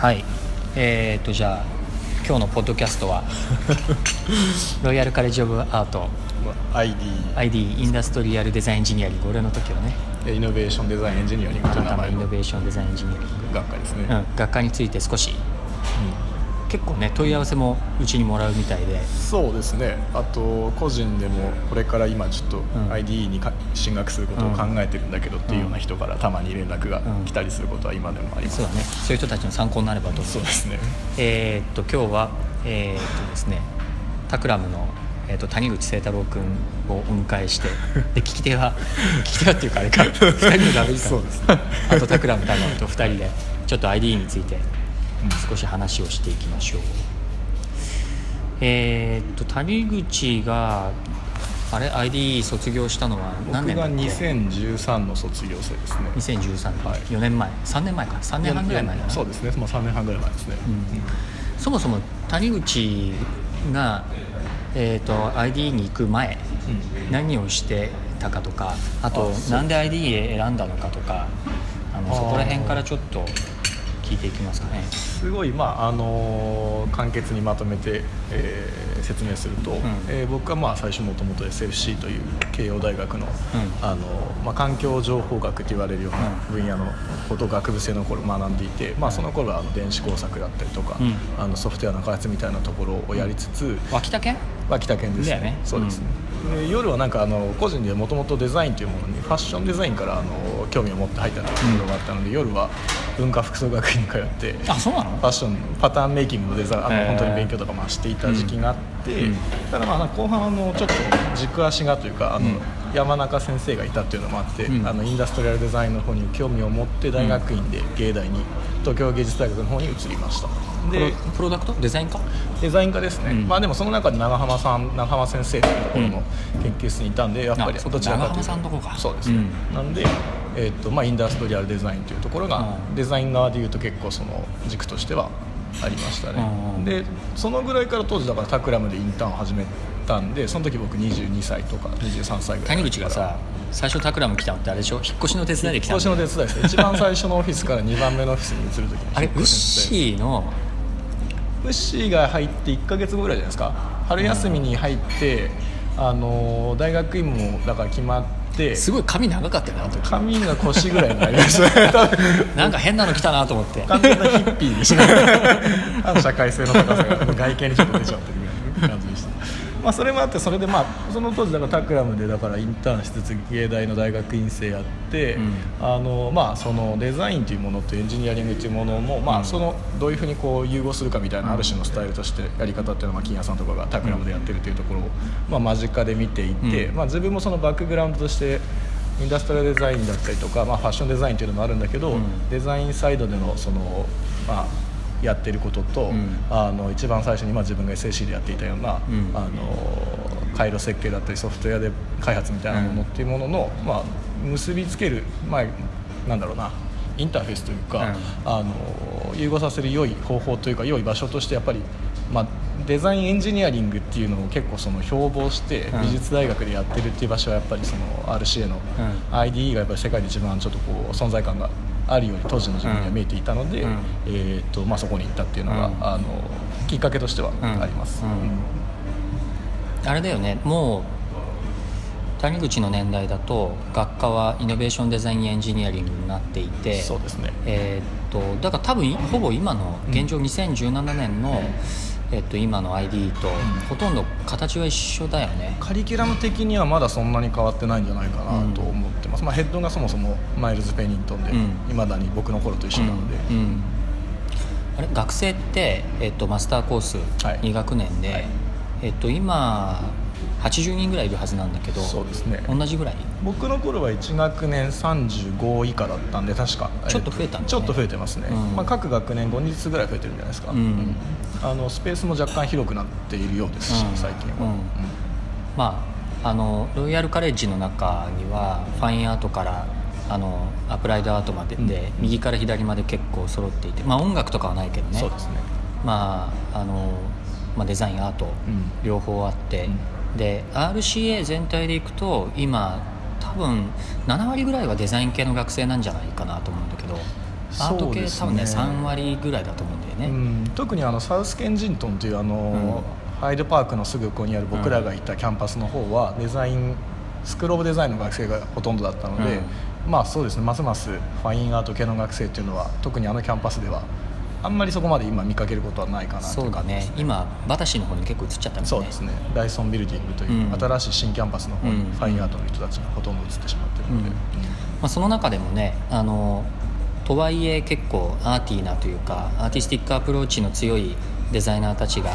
はい。えー、っとじゃあ今日のポッドキャストは ロイヤルカレッジ・オブ・アート。ID ID インダストリアルデザインエンジニアリング。俺の時はね。イノベーションデザインエンジニアリングという名前の。イノベーションデザインエンジニアリング、学科ですね、うん、学科について少し結構ね問い合わせもうちにもらうみたいで。そうですね。あと個人でもこれから今ちょっとん。IDE にか進学することを考えてるんだけどっていうような人からたまに連絡が来たりすることは今でもあります、そうだね。そういう人たちの参考になればと。思そうですね。えーっと今日はえーっとですねタクラムの、えーっと谷口清太郎君をお迎えして で聞き手は聞き手はっていうかあれか。2人のダブルか。そうですあとタクラムタクラムと2人でちょっと ID について少し話をしていきましょう、えーっと谷口があれ？ID 卒業したのは何僕が年だっけ？2013の卒業生ですね。2013年、はい。4年前。3年前か。3年半ぐらい前だな。そうですね。もう3年半ぐらい前ですね、そもそも谷口が、えー、と ID に行く前何をしてたかとかあとあなんで ID へ選んだのかとかあのそこら辺からちょっと聞いていきますかね。すごい、まああの簡潔にまとめて、えー説明すると、えー僕はまあ最初もともと SFC という慶応大学の,、あのまあ、環境情報学と言われるような分野のことを学部生の頃学んでいて、まあ、その頃はあの電子工作だったりとか、うん。あのソフトウェアの開発みたいなところをやりつつ、脇田県秋田県ですだよね。そうですね、で夜はなんかあの個人でもともとデザインというものにファッションデザインからあの興味を持って入ったところがあったので、夜は文化服装学院に通ってあそうなの？ファッションパターンメイキングのデザインあの、本当に勉強とかもしていた時期があって、うん。ただまあ後半あのちょっと軸足がというかあの、うん。山中先生がいたっていうのもあって、うん。あのインダストリアルデザインの方に興味を持って大学院で芸大に東京芸術大学の方に移りました。プロでプロダクト？デザインかデザイン科ですね、うん。まあでもその中で長浜さん長浜先生というところの研究室にいたんでやっぱりどちらかというと。長浜さんのとこか。そうですね、うん。なんで、えーとまあ、インダストリアルデザインというところが、うん。デザイン側でいうと結構その軸としてはありましたね、うんでそのぐらいから当時だからタクラムでインターンを始めたんでその時僕22歳とか23歳ぐらい谷口がさ最初タクラム来たのってあれでしょ？引っ越しの手伝いで来た引っの越しの手伝いです。ね一番最初のオフィスから2番目のオフィスに移る時にあれウッシーの？ウッシーが入って1か月後ぐらいじゃないですか。春休みに入って、あのー大学院もだから決まってすごい髪長かったよねあの時。髪が腰ぐらいになりました なんか変なの来たなと思って。完全なヒッピーでした社会性の高さが外見にちょっと出ちゃってるぐらいの感じでしたまあそれもあってそれでまあその当時だからタクラムでだからインターンしつつ芸大の大学院生やって、うん。あのまあそのデザインというものとエンジニアリングというものもまあそのどういうふうにこう融合するかみたいなある種のスタイルとしてやり方っていうのはまあ金谷さんとかがタクラムでやってるというところをまあ間近で見ていて、うん。まあ自分もそのバックグラウンドとしてインダストリアルデザインだったりとか、まあ、ファッションデザインというのもあるんだけど、うん。デザインサイドでのその、まあ、やってることと、うん。あの一番最初にまあ自分が SAC でやっていたような、うん。あの回路設計だったりソフトウェアで開発みたいなものっていうものの、まあ、結びつける、まあ、なんだろうなインターフェースというか、あの融合させる良い方法というか良い場所としてやっぱり、まあ、デザインエンジニアリングっていうのを結構その標榜してうん。美術大学でやってるっていう場所はやっぱりその RCA のうん。IDE がやっぱり世界で一番ちょっとこう存在感があるように当時の自分には見えていたので、うん。えーとまあ、そこに行ったっていうのが、うん。あのきっかけとしてはあります、あれだよね。もう谷口の年代だと学科はイノベーションデザインエンジニアリングになっていてそうですね。えーっとだから多分ほぼ今の現状2017年の、えーっと今の ID とほとんど形は一緒だよね。カリキュラム的にはまだそんなに変わってないんじゃないかなと思ってます、まあ、ヘッドがそもそもマイルズ・ペニントンでうん。いま、未だに僕の頃と一緒なので、うん。うん。あれ学生って、えっと、マスターコースはい。2学年で、はい。えっと、今80人ぐらいいるはずなんだけどそうですね。同じぐらい？僕の頃は1学年35以下だったんで確かちょっと増えたんだね。ちょっと増えてますね、うん。まあ、各学年5日ぐらい増えてるんじゃないですか、うん。あのスペースも若干広くなっているようですし、うん。最近は、うん。まああのロイヤルカレッジの中にはファインアートからあのアプライドアートまでで、右から左まで結構揃っていて、まあ、音楽とかはないけどね。そうですね。まああのまあ、デザインアート、うん。両方あって、で RCA 全体でいくと今多分7割ぐらいはデザイン系の学生なんじゃないかなと思うんだけどアート系、多分ねですね。3割ぐらいだと思うんだよね、うん、特にあのサウスケンジントンというあの、ハイドパークのすぐ横にある僕らがいたキャンパスの方はデザインSchool of Design の学生がほとんどだったので、まあそうですね。ますます fine art 系の学生っていうのは特にあのキャンパスではあんまりそこまで今見かけることはないかなというう感じですね。今バタシーの方に結構移っちゃったもんね。そうですね。ダイソンビルディングといううん。新しい新キャンパスの方にうん。 fine art の人たちがほとんど移ってしまってるので、うん。まあ、その中でもねあのとはいえ結構 arty なというか artistic approach の強いデザイナーたちが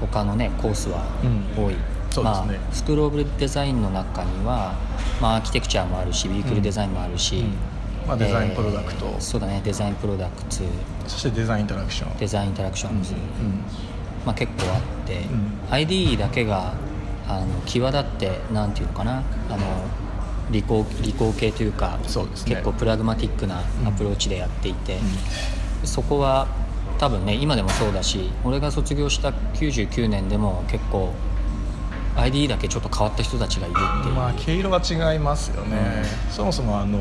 他のねコースはうん。多い、そうですね。まあ、スクール・オブ・デザインの中には、まあ、アーキテクチャもあるしビークルデザインもあるし、うんまあデザインプロダクト。えーそうだねデザインプロダクツ。そしてデザインインタラクション。デザインインタラクションズ、うん。まあ、結構あって、ん。ID だけがあの際立ってなんていうのかな。あの理工理工系というかそうですね。結構プラグマティックなアプローチでやっていて、そこは多分ね今でもそうだし俺が卒業した99年でも結構 ID だけちょっと変わった人たちがいるっていう、まあ毛色が違いますよね、そもそもあの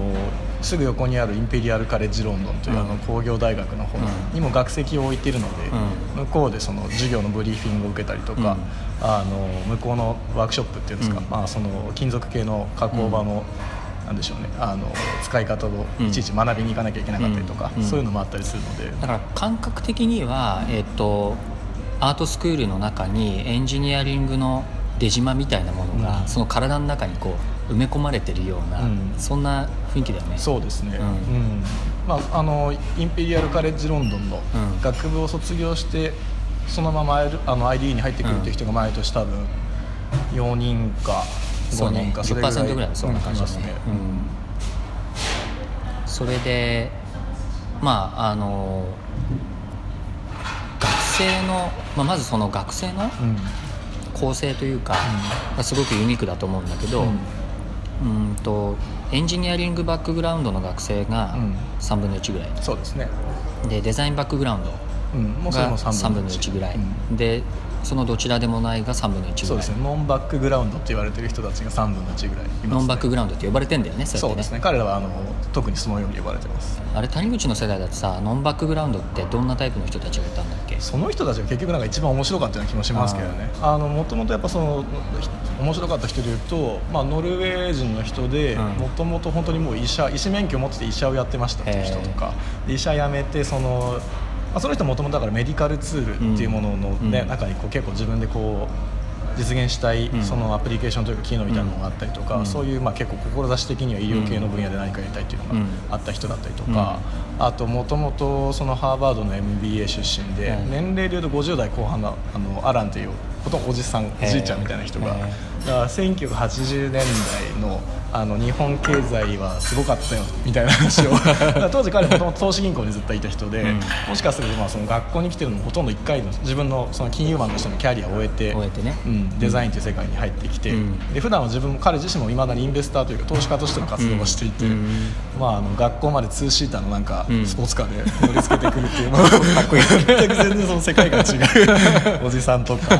すぐ横にあるインペリアル・カレッジ・ロンドンという、うんあの工業大学の方うん。にも学籍を置いているので、う向こうでその授業のブリーフィングを受けたりとか、あの向こうのワークショップっていうんですか、うん。まあ、その金属系の加工場の、なんでしょうねあの使い方をいちいち学びに行かなきゃいけなかったりとか、うん。そういうのもあったりするので、だから感覚的には、えっとアートスクールの中にエンジニアリングの出島みたいなものが、うん。その体の中にこう埋め込まれてるような、うん。そんな雰囲気だよね。そうですね、ううん。んまあ、あのインペリアル・カレッジ・ロンドンのうん。学部を卒業してそのままあの IDE に入ってくるっていう人が毎年多分4人か5そうね。人かそれぐらい10%ぐらいそんな感じだね。うんいますね、うん。それでまああの学生の、まあ、まずその学生のうん。構成というか、がすごくユニークだと思うんだけど、うんうんとエンジニアリングバックグラウンドの学生がうん。3分の1ぐらい、そうですね、でデザインバックグラウンドがも3 3分の分の1 1ぐらい、うん。でそのどちらでもないが3分の1ぐらい。そうですね。ノンバックグラウンドって言われてる人たちが3分の1ぐらいいます、ね、ノンバックグラウンドって呼ばれてんだよね。そうねですね。彼らはあの特にそのように呼ばれてます。あれ谷口の世代だとさノンバックグラウンドってどんなタイプの人たちがいたんだっけ？その人たちが結局なんか一番面白かったような気もしますけどね。あのもともとやっぱそのひ面白かった人でいうと、まあ、ノルウェー人の人でうん。もともと本当にもう医者医師免許を持ってて医者をやってましたっていう人とかで医者辞めてその、まあ、その人もともとだからメディカルツールっていうものの、ねうん。中にこう結構自分でこう実現したいうん。そのアプリケーションというか機能みたいなのがあったりとか、うん。そういうまあ結構志的には医療系の分野で何かやりたいっていうのがうん。あった人だったりとか、あともともとそのハーバードの MBA 出身で、うん。年齢でいうと50代後半のあのアランというほとんどおじさんおじいちゃんみたいな人がへだから1980年代のあの日本経済はすごかったよみたいな話を。当時彼もともと投資銀行にずっといた人で、うん。もしかするとまあその学校に来てるのもほとんど1回の自分のその金融マンとしてのキャリアを終えて終えてね。うん、デザインという世界に入ってきて、うん。で普段は自分も彼自身もいまだにインベスターというか投資家としての活動をしていて、うん。まあ、あの学校までツーシーターのなんかうん。スポーツカーで乗りつけてくるっていう のかっこいい。全く全然その世界観違う。おじさんとか。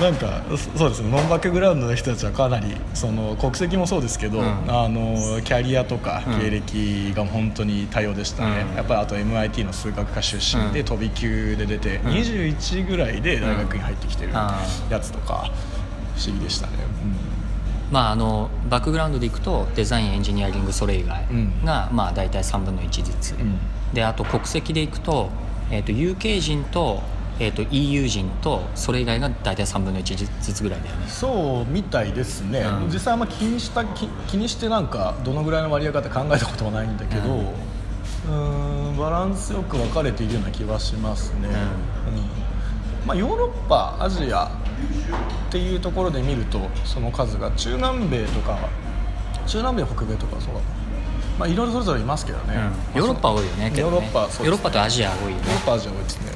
なんかそそうですね。ノンバックグラウンドの人たちはかなりその国籍もそうですけど、うんあのキャリアとかうん。経歴が本当に多様でしたね、うん。やっぱりあと MIT の数学科出身でうん。飛び級で出て、ん。21ぐらいで大学に入ってきてるあやつとか不思議でしたね、まああのバックグラウンドでいくとデザインエンジニアリングそれ以外うん。が、まあ大体3分の1ずつ、ん。であと国籍でいくと,、えー、と UK 人と,、えー、と EU 人とそれ以外が大体3分の1ずつぐらいだよね。そうみたいですね、うん。実際あんま気にした気気にしてなんかどのぐらいの割合かって考えたことはないんだけど、ううん、んバランスよく分かれているような気はしますね、うん。まあ、ヨーロッパアジアっていうところで見るとその数が中南米とか中南米北米とかそうだ。なまあいろいろそれぞれいますけどね、うん。ヨーロッパ多いよねね。ヨーロッパね。ヨーロッパとアジア多いよね。ヨーロッパアジア多いですね、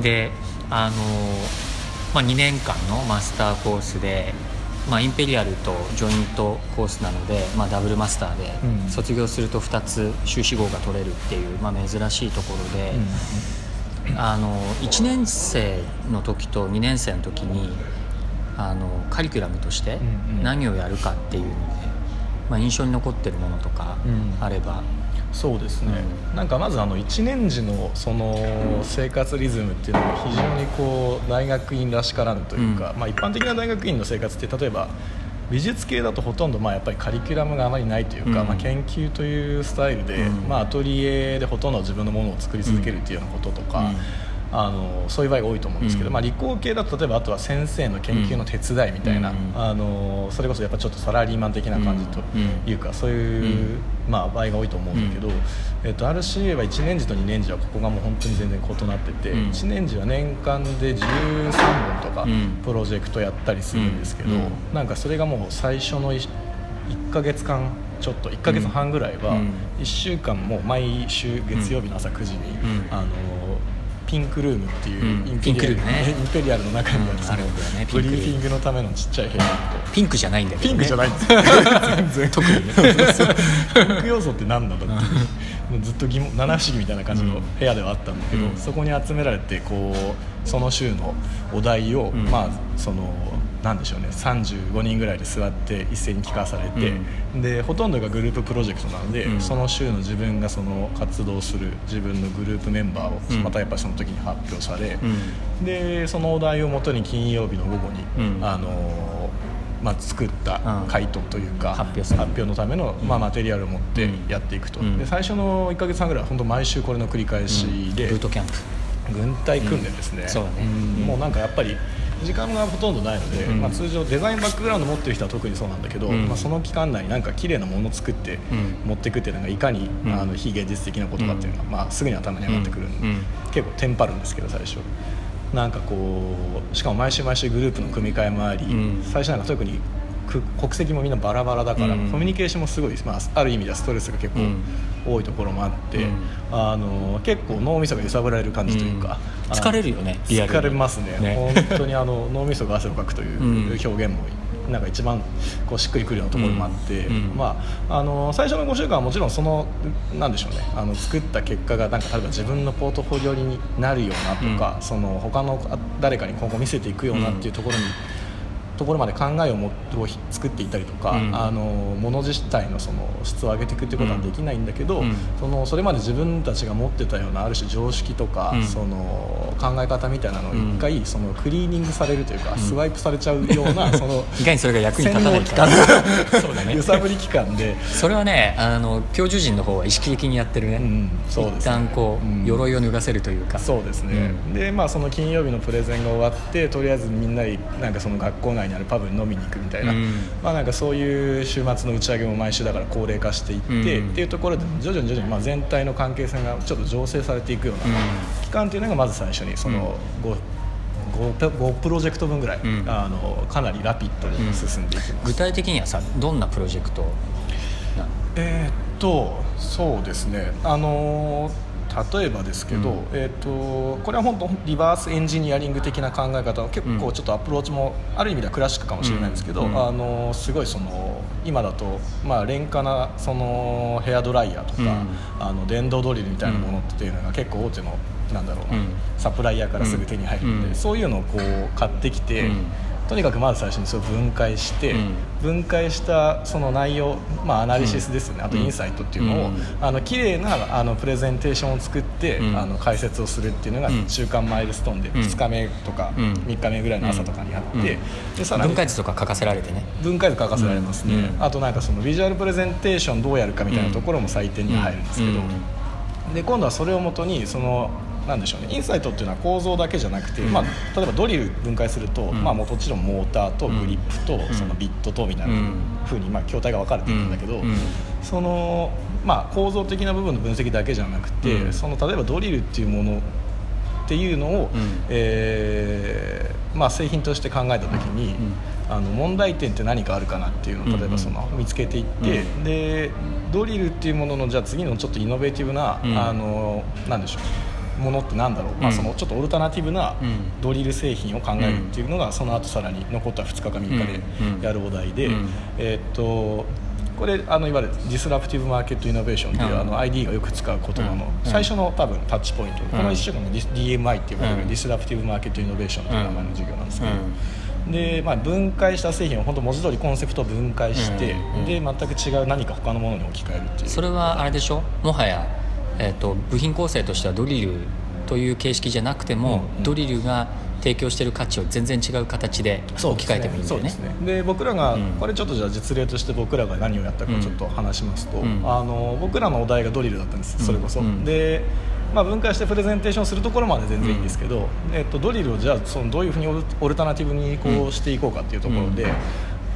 であの、まあ、2年間のマスターコースで、まあ、インペリアルとジョイントコースなので、まあ、ダブルマスターでうん。卒業すると2つ修士号が取れるっていう、まあ、珍しいところで、あの1年生の時と2年生の時にあのカリキュラムとしてうんうん。何をやるかっていうので、まあ、印象に残ってるものとかうん。あれば、そうですね、うん、なんかまずあの1年時のその生活リズムっていうのが非常にこう大学院らしからぬというか、うん、まあ、一般的な大学院の生活って例えば美術系だとほとんどまあやっぱりカリキュラムがあまりないというか、うん、まあ、研究というスタイルで、まあ、アトリエでほとんど自分のものを作り続けるっていうようなこととか。あのそういう場合が多いと思うんですけど、うん、まあ、理工系だと例えばあとは先生の研究の手伝いみたいな、うん、あのそれこそやっぱちょっとサラリーマン的な感じというか、そういう、まあ、場合が多いと思うんだけど、えっと、RCA は1年次と2年次はここがもう本当に全然異なってて、うん、1年次は年間で13本とかプロジェクトやったりするんですけど、うん、なんかそれがもう最初の 1, 1ヶ月間ちょっと1ヶ月半ぐらいは1週間も毎週月曜日の朝9時に、あのピンクルームっていうインペリアル,、ね、インペリアルの中にあるね、ブリーフィングのためのちっちゃい部屋とピンクじゃないんだけど、ね、ピンクじゃないんです。全然。特にね。ピンク要素って何なんだってずっと疑問七不思議みたいな感じの部屋ではあったんだけど、うん、そこに集められてこうその週のお題を、うん、まあそのなんでしょうね。35人ぐらいで座って一斉に聞かされて、うん、でほとんどがグループプロジェクトなので、うん、その週の自分がその活動する自分のグループメンバーをまたやっぱりその時に発表され、でそのお題をもとに金曜日の午後に、あのまあ、作った回答というか、発表発表のための、まあ、マテリアルを持ってやっていくと、で最初の1か月半ぐらいは本当毎週これの繰り返しで、ブートキャンプ。軍隊訓練ですね、そうね、もうなんかやっぱり時間がほとんどないので、うん、まあ、通常デザインバックグラウンド持ってる人は特にそうなんだけど、うん、まあ、その期間内になんか綺麗なものを作って持っていくっていうのがいかに、あの非現実的なことかっていうのが、まあ、すぐに頭に上がってくるんで、結構テンパるんですけど最初。なんかこうしかも毎週毎週グループの組み替えもあり、最初なんか特に国籍もみんなバラバラだから、うん、コミュニケーションもすごい、まあ、ある意味ではストレスが結構多いところもあって、うん、あの結構脳みそが揺さぶられる感じというか、うん、疲れるよね疲れますね、ね、本当にあの 脳みそが汗をかくという表現もなんか一番こうしっくりくるようなところもあって、まあ、あの最初の5週間はもちろんそのなんでしょうね。あの作った結果がなんか例えば自分のポートフォリオになるようなとか、その他の誰かに今後見せていくようなっていうところに、ところまで考えをもを作っていったりとか、うん、あのもの自体のその質を上げていくっていうことはできないんだけど、うん、そのそれまで自分たちが持ってたようなある種常識とか、うん、その考え方みたいなのを一回そのクリーニングされるというか、スワイプされちゃうような そのいかにそれが役に立たないか。そうだね。揺さぶり期間で。それはねあの教授陣の方は意識的にやってるね、うん、そうです、ね、一旦こう、鎧を脱がせるというか。そうですね、でまあその金曜日のプレゼンが終わってとりあえずみんなでなんかその学校内にあるパブに飲みに行くみたいな、うん、まあ、なんかそういう週末の打ち上げも毎週だから高齢化していって、うん、っていうところで徐々に徐々にまあ全体の関係性がちょっと醸成されていくような期間っていうのがまず最初にその 5, 5, 5プロジェクト分ぐらい、うん、あのかなりラピッドに進んでいきます、具体的にはさどんなプロジェクトえー、っとそうですね。あのー例えばですけど、うん、えーと、これは本当リバースエンジニアリング的な考え方の結構ちょっとアプローチもある意味ではクラシックかもしれないんですけど、うん、あのすごいその今だと、まあ、廉価なそのヘアドライヤーとか、うん、あの電動ドリルみたいなものっていうのが結構大手のなんだろうな、サプライヤーからすぐ手に入るので、そういうのをこう買ってきて。とにかくまず最初にそれを分解して、うん、分解したその内容、まあ、アナリシスですよね、うん、あとインサイトっていうのを、うん、あの綺麗なあなプレゼンテーションを作って、うん、あの解説をするっていうのが中間マイルストーンで2日目とか3日目ぐらいの朝とかにあって、でさらに分解図とか書かせられてね。分解図書かせられますね、あとなんかそのビジュアルプレゼンテーションどうやるかみたいなところも採点に入るんですけど、で今度はそれをもとにそのなんでしょうね。インサイトっていうのは構造だけじゃなくて、うん、まあ、例えばドリル分解すると、うん、まあ、もちろんモーターとグリップとそのビットとみたいなふうに、まあ、筐体が分かれてるんだけど、その、まあ、構造的な部分の分析だけじゃなくて、その例えばドリルっていうものっていうのを、うん、えー、まあ、製品として考えた時に、うん、あの問題点って何かあるかなっていうのを例えばその見つけていって、うん、でドリルっていうもののじゃあ次のちょっとイノベーティブな、あのなんでしょうものってなんだろう、まあ、そのちょっとオルタナティブなドリル製品を考えるっていうのがその後さらに残った2日か3日でやるお題で、えっとこれあのいわゆる disruptive market innovation という、あの ID がよく使う言葉の最初の多分 touch point、この1週間の DMI っていう disruptive market innovation という名前の授業なんですけど。で、まあ、分解した製品を本当文字通りコンセプトを分解して、で全く違う何か他のものに置き換えるっていう。それはあれでしょ？もはや、えー、と部品構成としてはドリルという形式じゃなくても、うんうん。ドリルが提供している価値を全然違う形で置き換えてもいいんだよね。そうですね。で僕らが、うん。これちょっとじゃあ実例として僕らが何をやったかちょっと話しますと、うん。あの僕らのお題がドリルだったんですそれこそ、うん。で、まあ、分解してプレゼンテーションするところまで全然いいんですけど、えっと、ドリルをじゃあそのどういうふうにオルオルタナティブにこうしていこうかっていうところで、うん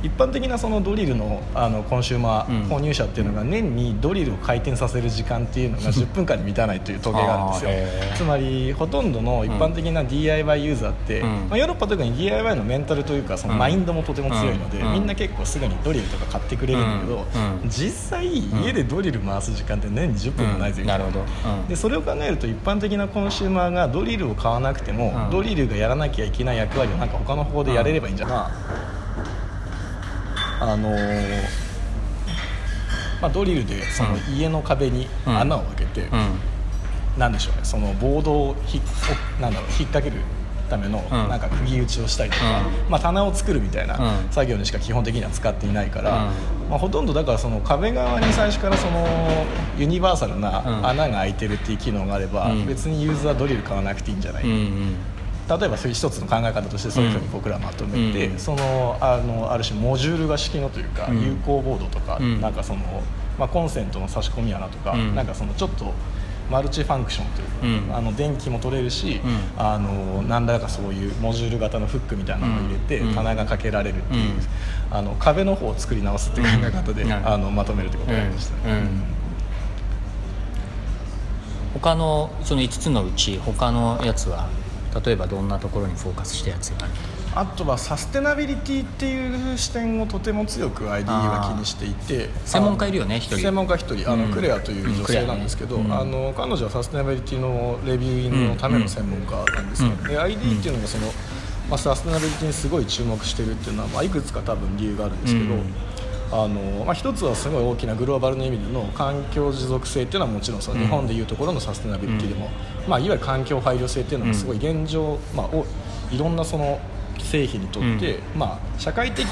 一般的なそのドリルのあのコンシューマうん。ー購入者っていうのが年にドリルを回転させる時間っていうのが 10分間に満たないという統計があるんですよ。つまりほとんどの一般的な DIY ユーザーって、うん。まあ、ヨーロッパ特に DIY のメンタルというかそのマインドもとても強いので、うん。みんな結構すぐにドリルとか買ってくれるんだけど、うん。うん。実際家でドリル回す時間って年に10分もないぜ、うん。なるほど、うん。でそれを考えると一般的なコンシューマーがドリルを買わなくても、うん。ドリルがやらなきゃいけない役割をなんか他の方でやれればいいんじゃないかな、あのーまあ、ドリルでその家の壁に穴を開けて、うん。なんでしょうねそのボードをひおなんだろう引っ掛けるためのん。なんか釘打ちをしたりとか、うまあ、棚を作るみたいなうん。作業にしか基本的には使っていないから、うん。まあ、ほとんどだからその壁側に最初からそのユニバーサルうん。な穴が開いてるっていう機能があれば、うん。別にユーザードリル買わなくていいんじゃない、うんうん例えばそういう一つの考え方としてそういうふうに僕らまとめて、うん。そのあのある種モジュールが式のというか、うん。有効ボードとか、うん。なんかその、まあ、コンセントの差し込み穴とか、うん。なんかそのちょっとマルチファンクションというか、うん。あの電気も取れるし、うん。あの何らかそういうモジュール型のフックみたいなのを入れて、うん。棚がかけられるっていう、うん。あの壁の方を作り直すっていう考え方で、あのまとめるってことをやりました、うん。うん。他のその5つのうち他のやつは？例えばどんなところにフォーカスしたやつがある？あとはサステナビリティっていう視点をとても強く ID は気にしていて。専門家いるよね一人。専門家一人。あの、うん。クレアという女性なんですけど、うんあの彼女はサステナビリティのレビューイングのための専門家なんですよ、うん。で ID っていうのがその、まあ、サステナビリティにすごい注目してるっていうのは、まあ、いくつか多分理由があるんですけど、うん。あのまあ、一つはすごい大きなグローバルな意味での環境持続性っていうのはもちろんそのうん。日本でいうところのサステナビリティでも、まあ、いわゆる環境配慮性っていうのがすごい現状、まあ、おいろんなその製品にとって、まあ、社会的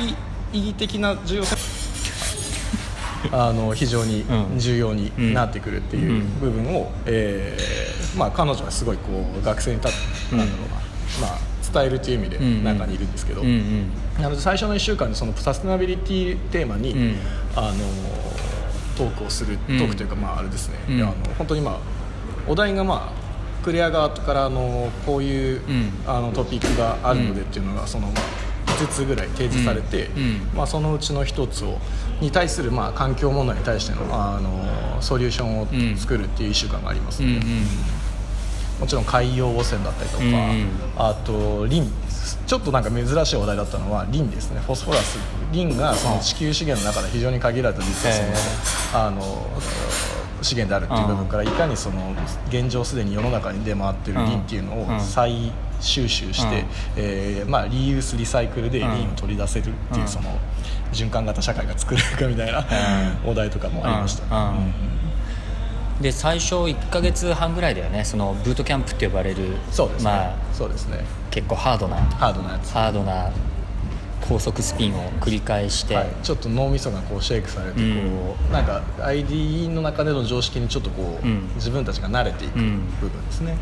意義的な重要性 あの非常にうん。重要になってくるっていう部分を、えーまあ、彼女はすごいこう学生にたうんなんだろうな、まあ、伝えるという意味でうん中にいるんですけど、なので最初の1週間でそのサステナビリティテーマに、うん。あのトークをする、うん。トークというかまああれですね、うん。あの本当にまあお題がまあクレア側からあのこういう、うん。あのトピックがあるのでっていうのがそのまあ5つぐらい提示されて、まあ、そのうちの1つをに対するまあ環境問題に対してのあのソリューションを作るっていう1週間がありますので、もちろん海洋汚染だったりとか、うんうん。あとリンちょっとなんか珍しい話題だったのはリンですね。フォスフォラス。リンがその地球資源の中で非常に限られた実はそのへあの資源であるっていう部分からいかにその現状すでに世の中に出回ってるリンっていうのうん。を再収集して、うん。えーまあ、リユースリサイクルでリンを取り出せるっていううん。その循環型社会が作れるかみたいなお題とかもありました。うん。うん。で最初1か月半ぐらいだよね。そのブートキャンプって呼ばれる。そうですね、まあそうですね。結構ハードな。ハードなやつ。ハードな高速スピンを繰り返して、はい、ちょっと脳みそがこうシェイクされてこう、うんなんか ID の中での常識にちょっとこう、うん。自分たちが慣れていくうん部分ですね、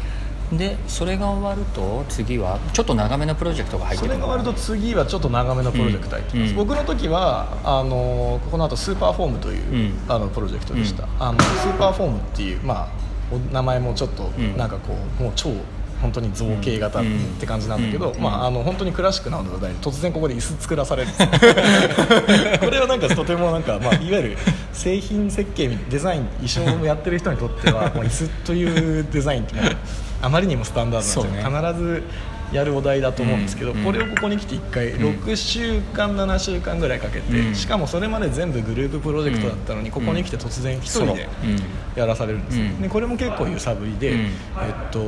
でそれが終わると次はちょっと長めのプロジェクトが入ってくる。のそれが終わると次はちょっと長めのプロジェクト入ってます、うん。僕の時はあのこの後 Superform という、うん。あのプロジェクトでした、あの Superform っていう、まあ、お名前もちょっとん。なんかこうもう超本当に造形型うん。って感じなんだけど、うん。まあ、あの本当にクラシックなので突然ここで椅子作らされる。これはなんかとてもなんか、まあ、いわゆる製品設計デザイン衣装をやってる人にとってはまあ椅子というデザインってあまりにもスタンダードなんで、必ずやるお題だと思うんですけど、うんこれをここに来て1回うん。6週間7週間ぐらいかけて、うん。しかもそれまで全部グループプロジェクトだったのに、うん。ここに来て突然1人でう。ん。やらされるんですよ、うん。でこれも結構揺さぶりで、うん。えっと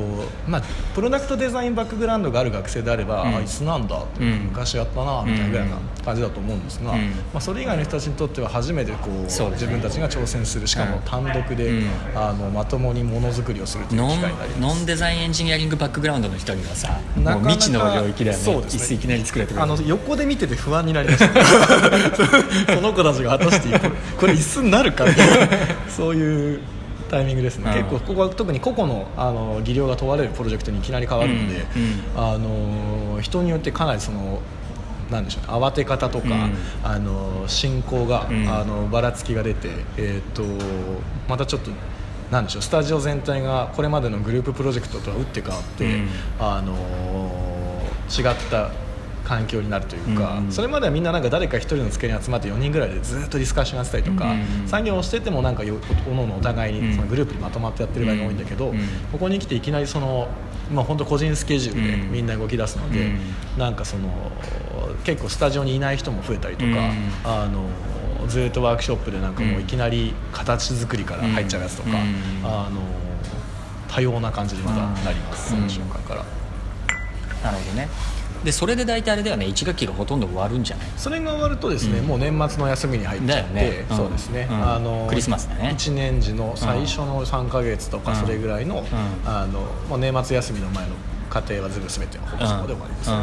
まあ、プロダクトデザインバックグラウンドがある学生であれば、うん。あ椅子なんだ昔やったなみたいなぐらいな感じだと思うんですが、うん。まあ、それ以外の人たちにとっては初めてこう自分たちが挑戦するしかもうん。単独で、うん。あのまともにものづくりをするという機会になります。ノンデザインエンジニアリングバックグラウンドの人にはさなもう未知の領域だよね。そうですね。椅子いきなり作れてあの横で見てて不安になりました。その子たちが果たしてこれこれ椅子になるかみたいな。そういうタイミングですね、うん。結構ここは特に個々のあの技量が問われるプロジェクトにいきなり変わるので、うんうん。あの人によってかなりそのなんでしょうね慌て方とか、うん。あの進行が、うん。あのばらつきが出て、えー、とまたちょっとなんでしょうスタジオ全体がこれまでのグループプロジェクトとは打って変わって、うん。あの違った環境になるというか、うんうん。それまではみんななんか誰か一人の机に集まって4人ぐらいでずっとディスカッションやってたりとか、うんうん作業をしててもなんかよおのおのお互いうんにそのグループにまとまってやってる場合が多いんだけど、うんここに来ていきなりその、まあ、本当個人スケジュールでうんみんな動き出すので、うんなんかその結構スタジオにいない人も増えたりとか、うんあのずっとワークショップでなんかもういきなり形作りから入っちゃうやつとか、うんあの多様な感じにまたなります、うん。その瞬間から。なるほどね。でそれで大体あれだよね。1学期がほとんど終わるんじゃない？それが終わるとですね、うん。もう年末の休みに入っちゃって、ね。うん。そうですね、うん。あのクリスマスだね。1年時の最初の3か月とかうんそれぐらいの,、ん。あのもう年末休みの前の家庭は全部全てほぼそこで終わりですね、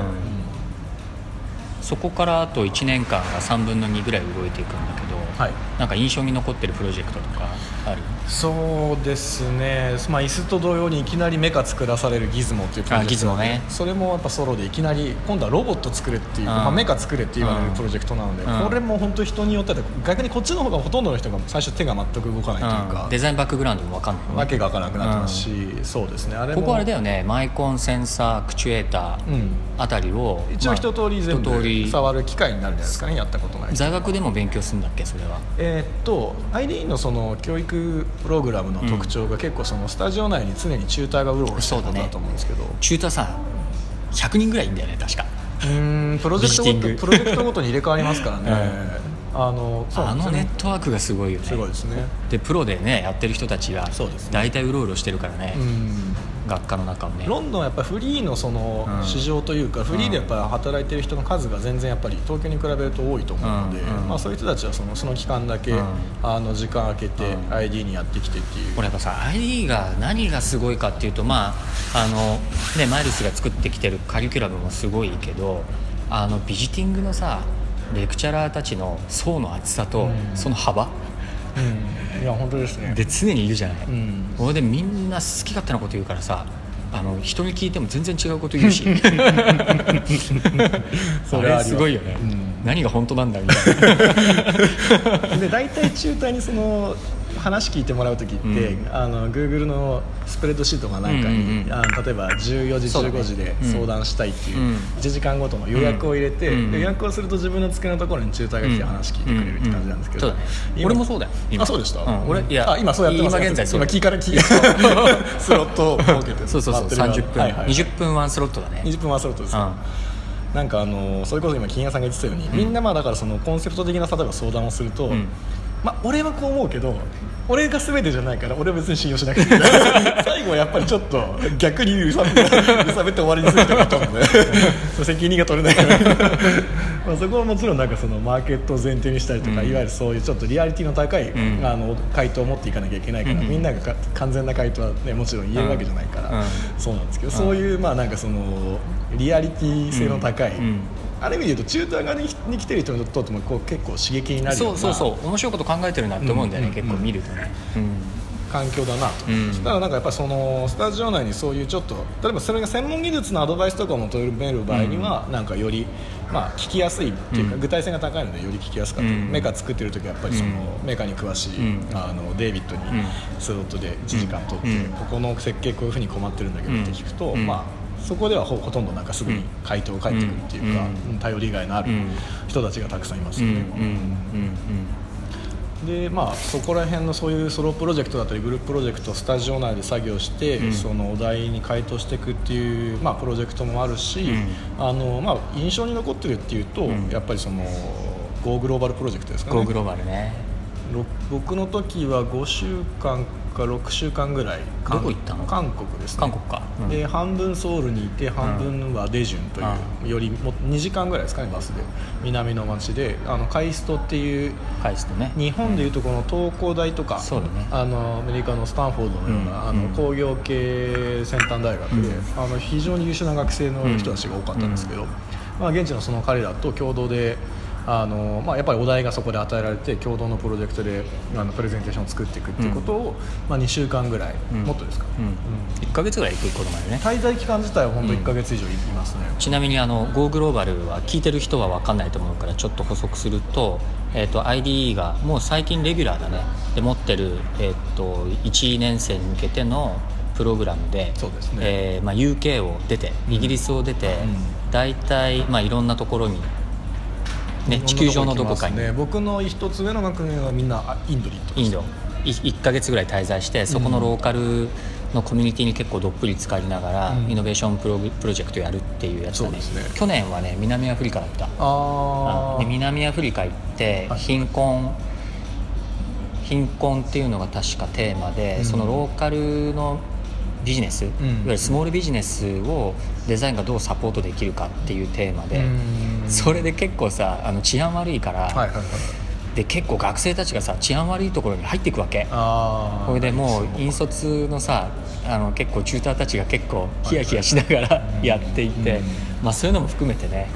そこからあと1年間が3分の2ぐらい動いていくんだけど、はい。なんか印象に残ってるプロジェクトとかある？そうですね、まあ、椅子と同様にいきなりメカ作らされるギズモっていうプロジェクトね。それもやっぱソロでいきなり今度はロボット作れっていう、うん。まあ、メカ作れって言われるプロジェクトなので、うん。これも本当人によっては逆にこっちの方がほとんどの人が最初手が全く動かないというか、うん。デザインバックグラウンドも分かんない。よねわけが分からなくなってますし、そうですね。あれも。ここあれだよね。マイコンセンサーアクチュエーターうん。あたりを、一応一通り全部り触る機会になるんじゃないですかねやったことない座学でも勉強するんだっけそれは？えーっと IDE のその教育プログラムの特徴が結構そのスタジオ内に常にチューターがうろうろしてることだと思うんですけど。チューターさ100人ぐらいいんだよね確か。うーんプロジェクトごとプロジェクトごとに入れ替わりますからね、あのそうあのネットワークがすごいよね。すごいですね。でプロでねやってる人たちがそうですね。大体うろうろしてるからね、うん学科の中をね。ロンドンはやっぱフリーのそのうん。市場というか、フリーでやっぱ働いてる人の数が全然やっぱり東京に比べると多いと思うので、まあ、そういう人たちはそのその期間だけ、うん。あの時間空けてうん。ID にやってきてっていう、これやっぱさ ID が何がすごいかっていうとまああのねマイルスが作ってきてるカリキュラムもすごいけどあのビジティングのさレクチャラーたちの層の厚さと、うん。その幅うん、いや本当ですね。で常にいるじゃない、うん。俺でみんな好き勝手なこと言うからさあの人に聞いても全然違うこと言うし。それはすごいよね、うん。何が本当なんだみたいな。で大体中退にその話聞いてもらう時って、うん。あの Google のスプレッドシートかなんかに、うんうんうん。あの例えば14時ね。15時で相談したいっていううん。1時間ごとの予約を入れて、うん。で予約をすると自分の机のところに中退が来て話聞いてくれるって感じなんですけど、俺もそうだよ今。あそうでした、うん。俺いやあ今そうやってます今現在今聞いから聞いた。スロットを設けてそうそうそう待ってる30分、はいはいはい。20分ワンスロットだね。20分はスロットです、うん。なんかあのそれこそ今金谷さんが言ってたように、みんなまあだからそのコンセプト的な例えば相談をすると、んまあ、俺はこう思うけど俺が全てじゃないから俺は別に信用しなくていい。最後はやっぱりちょっと逆に揺さぶって終わりにする人がいたのでその責任が取れない。か らまあそこはもちろんなんかそのマーケットを前提にしたりとか、うん。いわゆるそういうちょっとリアリティの高い、ん。あの回答を持っていかなきゃいけないから、うん。みんながか完全な回答は、ね、もちろん言えるわけじゃないから、うん。そうなんですけど、そういうまあなんかそのリアリティ性の高い、うんある意味で言うと中途側にに来てる人にとってもこう結構刺激になるようなそうそうそう。面白いこと考えてるなって思うんだよね、うん結構見るとね、うん。環境だなと、うん。だからなんかやっぱりそのスタジオ内にそういうちょっと例えばそれが専門技術のアドバイスとかを求める場合には、なんかよりまあ聞きやすいっていうか、うん。具体性が高いのでより聞きやすかった、うん。メカ作ってる時はやっぱりその、メカに詳しい、うん。あのデイビッドにうん。スロットで1時間取って、うん。ここの設計こういうふうに困ってるんだけどって聞くと、うん。まあそこではほほとんどなんかすぐに回答が返ってくるっていうか、うん。頼りがいのあるうん。人たちがたくさんいますうん。よでまあ、そこら辺のそういうソロプロジェクトだったりグループプロジェクトをスタジオ内で作業して、うん。そのお題に回答していくっていう、まあ、プロジェクトもあるし、あのまあ、印象に残ってるっていうと、うん。やっぱりその Go グローバルプロジェクトですかね。グローバルね。ろ僕の時は5週間か6週間ぐらいどこ行ったの？韓国ですね。韓国か、うん、で半分ソウルにいて半分はデジュンという、うん、よりも2時間ぐらいですかねバスで。南の町で。あのカイストっていうカイストね。日本でいうとこの東工大とか、そうだね、あのアメリカのスタンフォードのような、あの工業系先端大学で、あの非常に優秀な学生の人たちが多かったんですけど、まあ、現地のその彼らと共同であのまあ、やっぱりお題がそこで与えられて共同のプロジェクトであのプレゼンテーションを作っていくっていうことを、うん、まあ、2週間ぐらい、うん、もっとですか、うん。うん、1か月ぐらい行くことまでね。滞在期間自体は本当1か月以上いますね、ちなみにあの Go グローバルは聞いてる人は分かんないと思うからちょっと補足すると,、えーと、IDE がもう最近レギュラーだね。で持ってる、えーと、1年生に向けてのプログラムでそうですね、えーまあ、UK を出てイギリスを出て、大体、まあ、いろんなところにね、地球上のどこかに、ね、僕の一つ上の学年はみんなインドに行ってインド。1か月ぐらい滞在してそこのローカルのコミュニティに結構どっぷり浸かりながら、イノベーションプロプロジェクトやるっていうやつだね、ね、去年はね南アフリカだった。あで南アフリカ行って貧困貧困っていうのが確かテーマで、うん、そのローカルのビジネス、うん、いわゆるスモールビジネスをデザインがどうサポートできるかっていうテーマで、うん、それで結構さあの治安悪いから、で結構学生たちがさ治安悪いところに入っていくわけ。これでもう引率のさあの結構チューターたちが結構ヒヤヒヤしながら やっていて、まあ、そういうのも含めてね、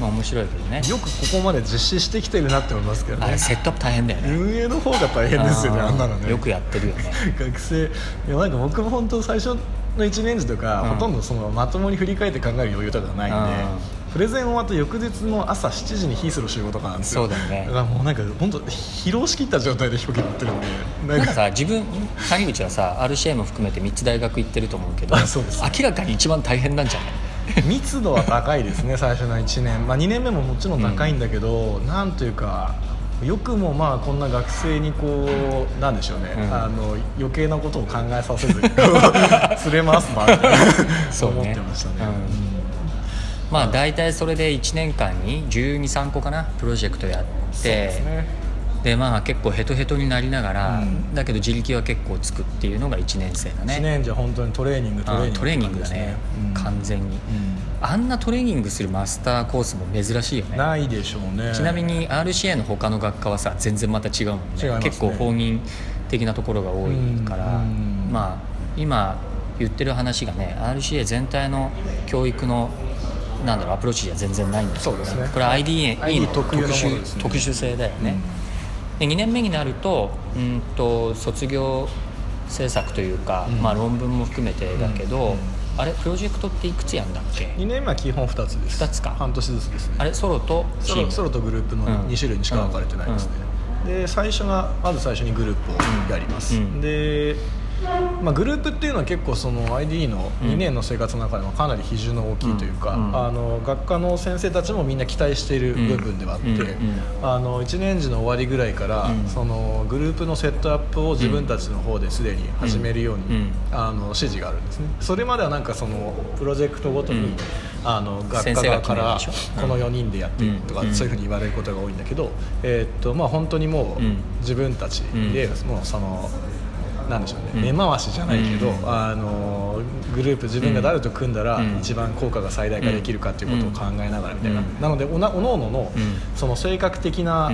まあ面白いけどね。よくここまで実施してきてるなって思いますけどね。あれセットアップ大変だよね。運営の方が大変ですよねあんなのね。よくやってるよね。学生。いやなんか僕も本当最初の1年時とか、うん、ほとんどそのまともに振り返って考える余裕とかないんで、プレゼン終わった翌日の朝7時にヒースロー集合とかなんですよそうだよね。だからもうなんか本当疲労しきった状態で飛行機乗ってるんでなんかさ自分谷口はさ RCA も含めて3つ大学行ってると思うけどそうです、明らかに一番大変なんじゃない？密度は高いですね最初の1年、まあ、2年目ももちろん高いんだけど、うん、なんというかよくもまあこんな学生にこうなんでしょうね、うん、あの余計なことを考えさせずに 連れ回すなって思ってましたね。まあ大体それで1年間に1 2 3個かなプロジェクトやって、ね、でまあ結構ヘトヘトになりながら、うん、だけど自力は結構つくっていうのが1年生だね。1年じゃ本当にトレーニングトレーニング、トレーニングだね、うん、完全に、あんなトレーニングするマスターコースも珍しいよね。ないでしょうね。ちなみに RCA の他の学科はさ全然また違うもんね、ね、結構方言的なところが多いから、まあ今言ってる話がね RCA 全体の教育のなんだろうアプローチじゃ全然ないんですけど、ね、これ IDE の特殊特殊性だよね、で2年目になるとうんと卒業制作というか、うん、まあ、論文も含めてだけど、うん、あれプロジェクトっていくつやんだっけ？2年目は基本2つです。2つか。半年ずつですね。あれソロとソロソロとグループの2種類にしか分かれてないですね、うん、で最初がまず最初にグループをやります、でまあ、グループっていうのは結構その IDE の2年の生活の中でもかなり比重の大きいというか、うん。あの学科の先生たちもみんな期待している部分ではあって、あの1年時の終わりぐらいから、そのグループのセットアップを自分たちの方ですでに始めるように、あの指示があるんですね。それまではなんかそのプロジェクトごとに、あの学科側からこの4人でやってるとか、そういうふうに言われることが多いんだけど、えー、っとまあ、本当にもう自分たちで、もうそのなんでしょうね、根回しじゃないけど、あのグループ自分が誰と組んだら一番効果が最大化できるかっていうことを考えながらみたいな、なのでおなおのおののその性格的な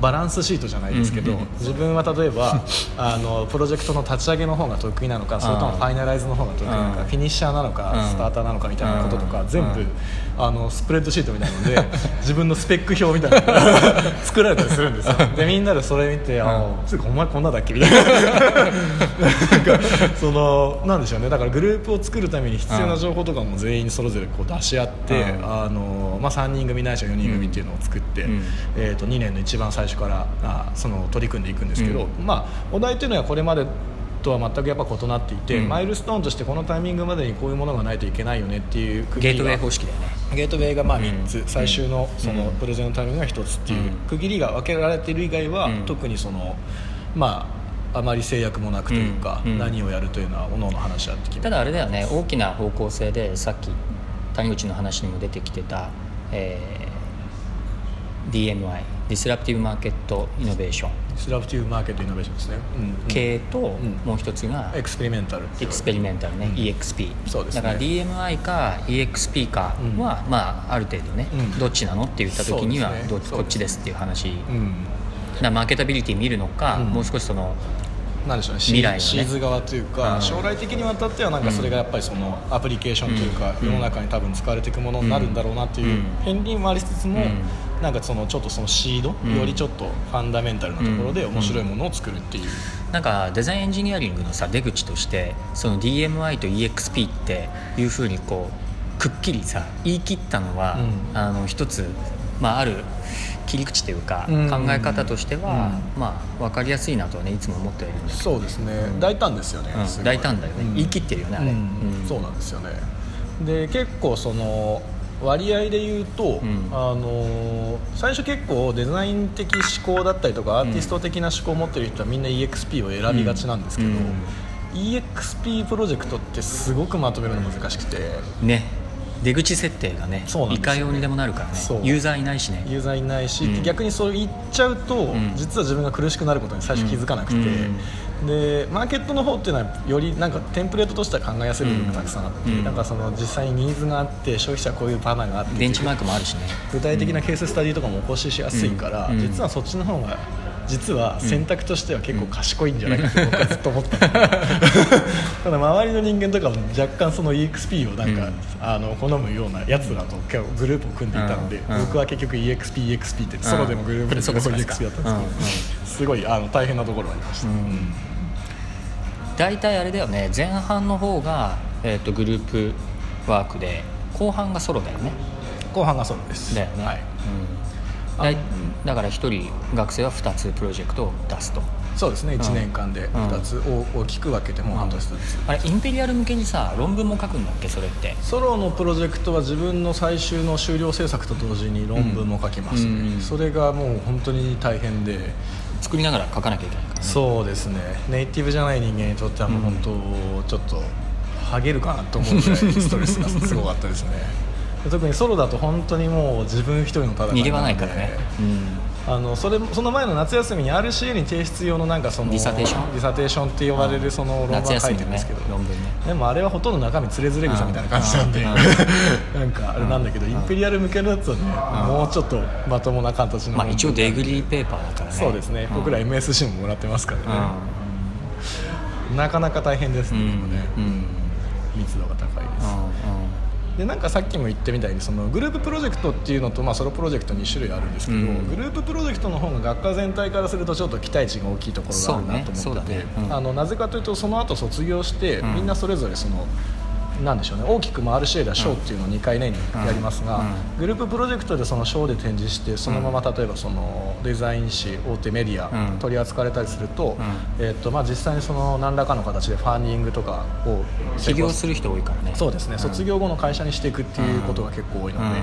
バランスシートじゃないですけど、自分は例えば あのプロジェクトの立ち上げの方が得意なのかそれともファイナライズの方が得意なのかフィニッシャーなのかスターターなのかみたいなこととか全部あのスプレッドシートみたいなので 自分のスペック表みたいなのが 作られたりするんですよ。でみんなでそれ見て「あつうかお前こんなだっけ?」みたいな。なんかそのなんでしょうね。だからグループを作るために必要な情報とかも全員それぞれこう出し合ってあの、まあ、3人組ないしは4人組っていうのを作って、えー、と2年の一番最初からあその取り組んでいくんですけど、まあ、お題というのはこれまでとは全くやっぱ異なっていて、うん、マイルストーンとしてこのタイミングまでにこういうものがないといけないよねっていうゲートウェイ方式だよね。ゲートウェイがまあ3つ、うん、最終のそのプレゼンのタイミングが1つっていう区切りが分けられている以外は、特にそのまああまり制約もなくというか、何をやるというのはおのおの話し合ってきただあれだよね。大きな方向性でさっき谷口の話にも出てきてた、えー、DMI disruptive market innovation disruptive market innovation ですね、うん経営とん。もう一つが experimental experimental ね、うん。EXP そうですね。だから DMI か EXP かは、うん。まあある程度ね、うん。どっちなのって言った時にはどっちこっちですっていう話。うん。だからマーケタビリティ見るのか、うん。もう少しそのなんでしょうね。未来のね。シーズ側というか、うん。将来的にわたってはなんかそれがやっぱりそのアプリケーションというか、うん。世の中に多分使われていくものになるんだろうなっていううん。片鱗もありつつも、うんなんかそのちょっとそのシード、うん。よりちょっとファンダメンタルなところで面白いものを作るっていう、なんかデザインエンジニアリングのさ出口としてその DMI と EXP っていうふうにこうくっきりさ言い切ったのは、うん。あの一つ、まあ、ある切り口というか、うん。考え方としては、うまあ、分かりやすいなとはねいつも思ってはいるんだけど。そうですね、うん。大胆ですよね、大胆だよね。うん。言い切ってるよねあれ。うん。うん。そうなんですよね。で結構その割合で言うと、うん。あの最初結構デザイン的思考だったりとかアーティスト的な思考を持ってる人はみんな EXP を選びがちなんですけど、うん。EXP プロジェクトってすごくまとめるの難しくて。ね。出口設定がねそうなんね。いかようにでもなるからね。ユーザーいないしね。ユーザーいないし、うん。逆にそう言っちゃうと、ん。実は自分が苦しくなることに最初気づかなくて、うんでマーケットの方っていうのはよりなんかテンプレートとしては考えやすい部分がたくさんあって、うん。なんかその実際にニーズがあって消費者はこういうパターンがあってベンチマークもあるしね。具体的なケーススタディとかも起こしやすいから、うん。実はそっちの方が実は選択としては結構賢いんじゃないかって僕はずっと思った。んだけどただ周りの人間とかも若干その EXP をなんか、うん。あの好むようなやつらと結構グループを組んでいたので、うん。僕は結局 EXP、EXP ってソロでもグループでも EXP だったんですけど、すごいあの大変なところがありました、うん大体あれだよね前半の方が、えー、とグループワークで後半がソロだよね。後半がソロです。だよね、はい。うん、だから1人学生は2つプロジェクトを出すと。そうですね。1年間で2つ大大きく分けても半年ずつ、あれインペリアル向けにさ論文も書くんだっけそれって？ソロのプロジェクトは自分の最終の終了制作と同時に論文も書きますね、それがもう本当に大変で作りながら書かなきゃいけないからね。そうですね。ネイティブじゃない人間にとってはもう本当ちょっとハゲるかなと思うぐらいストレスがすごかったですね。特にソロだと本当にもう自分一人の戦い逃げ場ないからね、うんあのそれその前の夏休みに RCA に提出用のなんかその dissertation dissertation って呼ばれるその論文書いてるんですけど、論文ねでもあれはほとんど中身つれづれ草みたいな感じなんで なんかあれなんだけどインペリアル向けのやつはねもうちょっとまともな形のまあ一応 degree paper だからね。そうですね。ん。僕ら MSc ももらってますからね。うなかなか大変ですねでもね。うん。密度が高いですでなんかさっきも言ったみたいにそのグループプロジェクトっていうのと、まあ、ソロプロジェクト2種類あるんですけど、うん。グループプロジェクトの方が学科全体からするとちょっと期待値が大きいところがあるなと思ってて、ね。そうだね。うん。あのなぜかというとその後卒業して、うん。みんなそれぞれそのなんでしょうね。大きく回る RCA では賞っていうのを2回年にやりますが、グループプロジェクトでその賞で展示してそのまま例えばそのデザイン誌大手メディア、うん。取り扱われたりすると,、うえっとまあ、実際にその何らかの形でファンディングとかを起業する人多いからね。そうですね、卒業後の会社にしていくっていうことが結構多いので、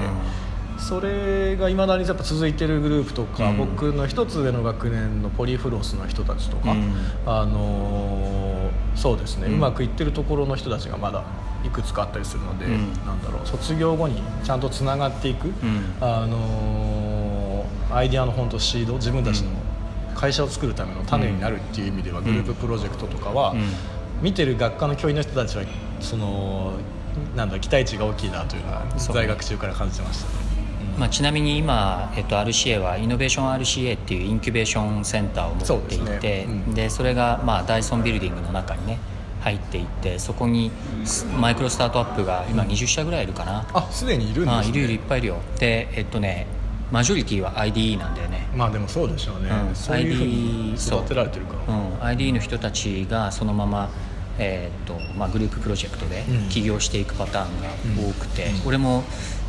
それがいまだにやっぱ続いてるグループとか、うん。僕の一つ上の学年のポリフロスの人たちとか、うん。あのーそうですね、ううんまくいってるところの人たちがまだいくつかあったりするので、うん。なんだろう。卒業後にちゃんとつながっていく、ん。あのーアイデアの本当シード自分たちの会社を作るための種になるっていう意味では、グループプロジェクトとかは、うん。見てる学科の教員の人たちはそのなんだ期待値が大きいなというのは在学中から感じてましたね。まあ、ちなみに今、えっと、RCA はイノベーション RCA っていうインキュベーションセンターを持っていそうてですね。うん。でそれが、まあ、ダイソンビルディングの中にね入っていてそこにスマイクロスタートアップが今20社ぐらいいるかな、あすでにいるんです、ね、あいるいるいっぱいいるよ。でえっとねマジョリティは IDE なんだよね。まあでもそうでしょうね、うん。そういうふうに育てられてるから、うん、IDE の人たちがそのまま、えーっとまあ、グループプロジェクトでうん。起業していくパターンが多くて、俺も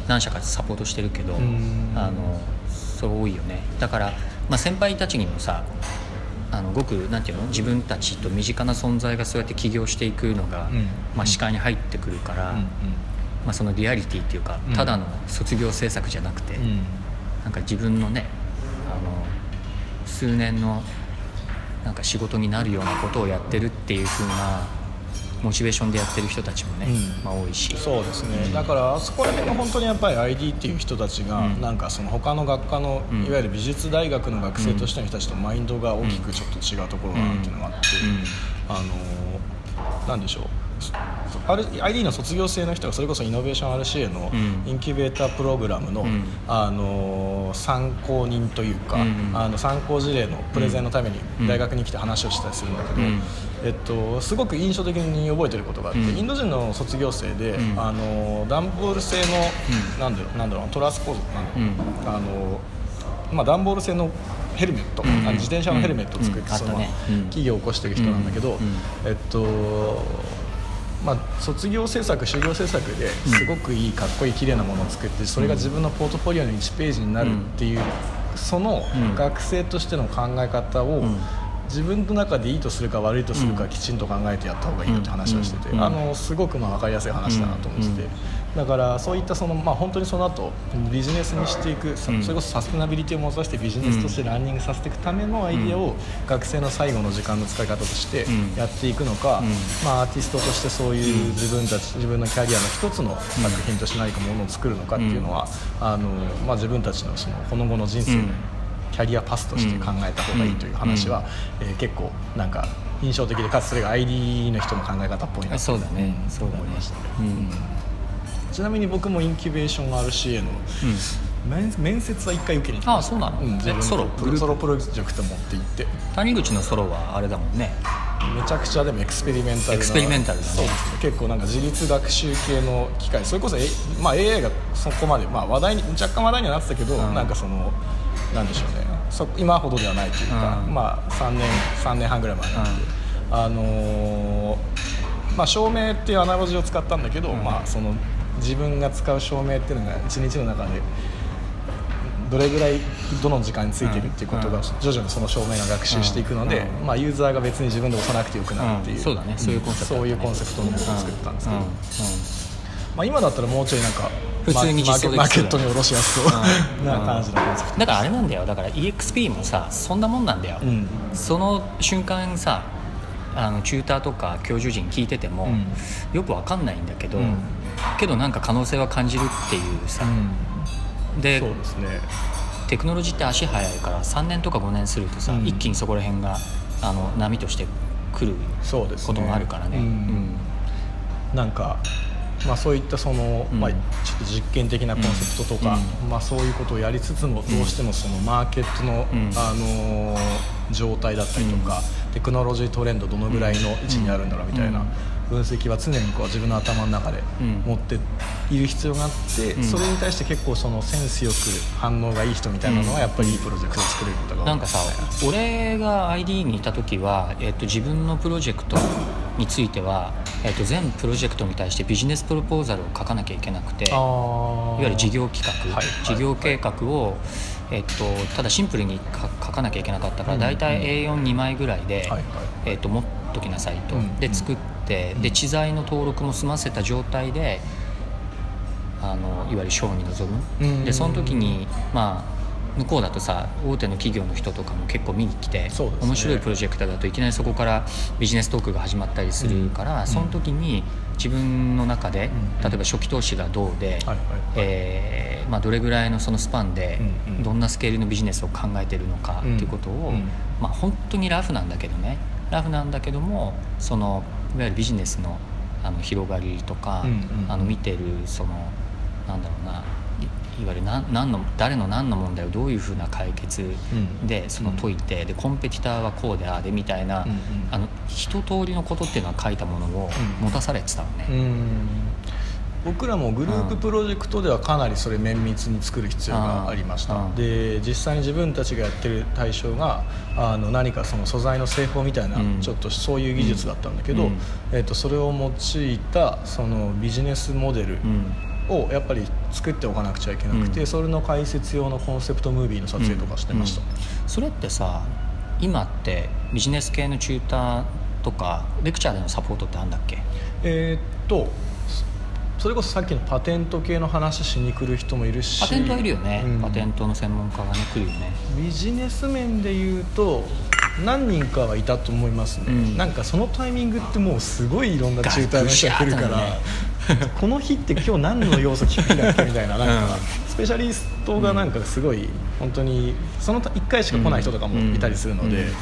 何社かサポートしてるけど、ん。あのそれ多いよね。だから、まあ、先輩たちにもさあのごくなんていうの？自分たちと身近な存在がそうやって起業していくのが、うん。まあ、視界に入ってくるから、うんまあ、そのリアリティっていうかうん。ただの卒業制作じゃなくて、なんか自分のねあの数年のなんか仕事になるようなことをやってるっていう風なモチベーションでやってる人たちもね、うん。まあ、多いし。そうですね、だからあそこら辺が本当にやっぱり ID っていう人たちが、うん。なんかその他の学科の、うん。いわゆる美術大学の学生としての人たちとマインドが大きくちょっと違うところがあるっていうのがあって、あのーなんでしょう ID の卒業生の人がそれこそイノベーション RCA のうん。インキュベータープログラムの、うん。あのー参考人というか、うんあの参考事例のプレゼンのためにうん。大学に来て話をしたりするんだけど、うん。えっと、すごく印象的に覚えてることがあって、うん。インド人の卒業生で、うん。あの段ボール製の、うん。なんだろうなんだろうトラスポーズなんだろう、うん。あのまあ、段ボール製のヘルメット、うんあの自転車のヘルメットを作って、うん。その企業を起こしてる人なんだけど、えっとまあ、卒業制作修行制作ですごくいいかっこいい綺麗なものを作ってそれが自分のポートフォリオの1ページになるっていう、そのうん。学生としての考え方を、うん。自分の中でいいとするか悪いとするかきちんと考えてやった方がいいよって話をしてて、うん。あのすごくまあ分かりやすい話だなと思ってて、だからそういったその、まあ、本当にその後ビジネスにしていく、さうん。それこそサステナビリティを目指してビジネスとしてランニングさせていくためのアイディアを学生の最後の時間の使い方としてうん。やっていくのか、うん。まあ、アーティストとしてそういう自分たち自分のキャリアの一つの作品として何かものを作るのかっていうのは、あのまあ、自分たちのそのこの後の人生のうん。キャリアパスとして考えた方がいいという話は、えー結構なんか印象的でかつそれが ID の人の考え方っぽいなとそうだね。そうだね。思いました。うんちなみに僕もインキュベーション RCA の面面接は一回受けに行きましたあそうなの？ん、自分のえソロ？プ。ロソロプロジェクト持って行って。谷口のソロはあれだもんね。めちゃくちゃでもエクスペリメンタルな。エクスペリメンタルだね。そうですね。結構なんか自律学習系の機械。それこそ、えまあ、AI がそこまで、まあ、話題に若干話題にはなってたけど、うん。なんかそのなんでしょうね。そ今ほどではないというか、うん。まあ、3年3年半ぐらい前なんで、あのーまあ、照明っていうアナロジーを使ったんだけど、うん。まあ、その自分が使う照明っていうのが1日の中でどれぐらいどの時間についてるっていうことがうん。徐々にその照明が学習していくので、うん。まあ、ユーザーが別に自分で押さなくてよくなるっていう、うん。そうだね。そういうコンセプトそういうコンセプトのものを作ったんですけど、まあ、今だったらもうちょいなんか普通にマーケットに下ろしやすそう。うん。な感じのコンセプト。だからあれなんだよ。だから EXP もさそんなもんなんだよ、うん。その瞬間さあのチューターとか教授陣聞いてても、うん。よくわかんないんだけど、うんけどなんか可能性は感じるっていうさ、でそうですね。テクノロジーって足早いから3年とか5年するとさ、うん。一気にそこら辺があの波として来ることもあるからね。うん。うん。なんか、まあ、そういったその、うん。まあ、ちょっと実験的なコンセプトとか、うまあ、そういうことをやりつつもどうしてもそのマーケットの、うん。あのー状態だったりとか、テクノロジートレンドどのぐらいの位置にあるんだろうみたいなうん分析は常にこう自分の頭の中でうん。持っている必要があって、うん。それに対して結構そのセンスよく反応がいい人みたいなのはやっぱりいいプロジェクトを作れることが多いなんかさ俺が ID にいた時は、えっと、自分のプロジェクトについては、えっと、全プロジェクトに対してビジネスプロポーザルを書かなきゃいけなくていあわーゆる事業企画、はい。事業計画を、えっと、ただシンプルに書書かなきゃいけなかったから、うん。大体 A42 枚ぐらいで、はいはい。えっと、持っときなさいと、うん。で作って、うん。で知財の登録も済ませた状態であのいわゆるショーに臨む、うんでその時にまあ向こうだとさ大手の企業の人とかも結構見に来て、ね。面白いプロジェクトだといきなりそこからビジネストークが始まったりするから、うん。その時に自分の中で、うん。例えば初期投資がどうで、どれぐらいのそのスパンでうんうん。どんなスケールのビジネスを考えてるのかっていうことを、うん。まあ、本当にラフなんだけどねラフなんだけどもそのいわゆるビジネスのあの広がりとか、うんうん。あの見てるそのなんだろうないいわゆる何何の誰の何の問題をどういうふうな解決うん。でその解いて、でコンペティターはこうでああでみたいな、うんうん。あの一通りのことっていうのは書いたものをうん。持たされてたのね。うん僕らもグループプロジェクトではかなりそれ綿密に作る必要がありました、うん。で実際に自分たちがやってる対象があの何かその素材の製法みたいな、うん。ちょっとそういう技術だったんだけど、うん。えー、とそれを用いたそのビジネスモデルうん。をやっぱり作っておかなくちゃいけなくて、うん。それの解説用のコンセプトムービーの撮影とかしてました、うん。それってさ今ってビジネス系のチューターとかレクチャーでのサポートってあるんだっけ？えーっとそれこそさっきのパテント系の話しに来る人もいるし。パテントはいるよね、うん。パテントの専門家がね来るよね。ビジネス面で言うと何人かはいたと思いますね、うん。なんかそのタイミングってもうすごいいろんなチューターの人が来るから、ガ この日って今日何の要素聞くんだっけみたいななんか、うん。スペシャリストがなんかすごい本当にその1回しか来ない人とかもいたりするので、うんうん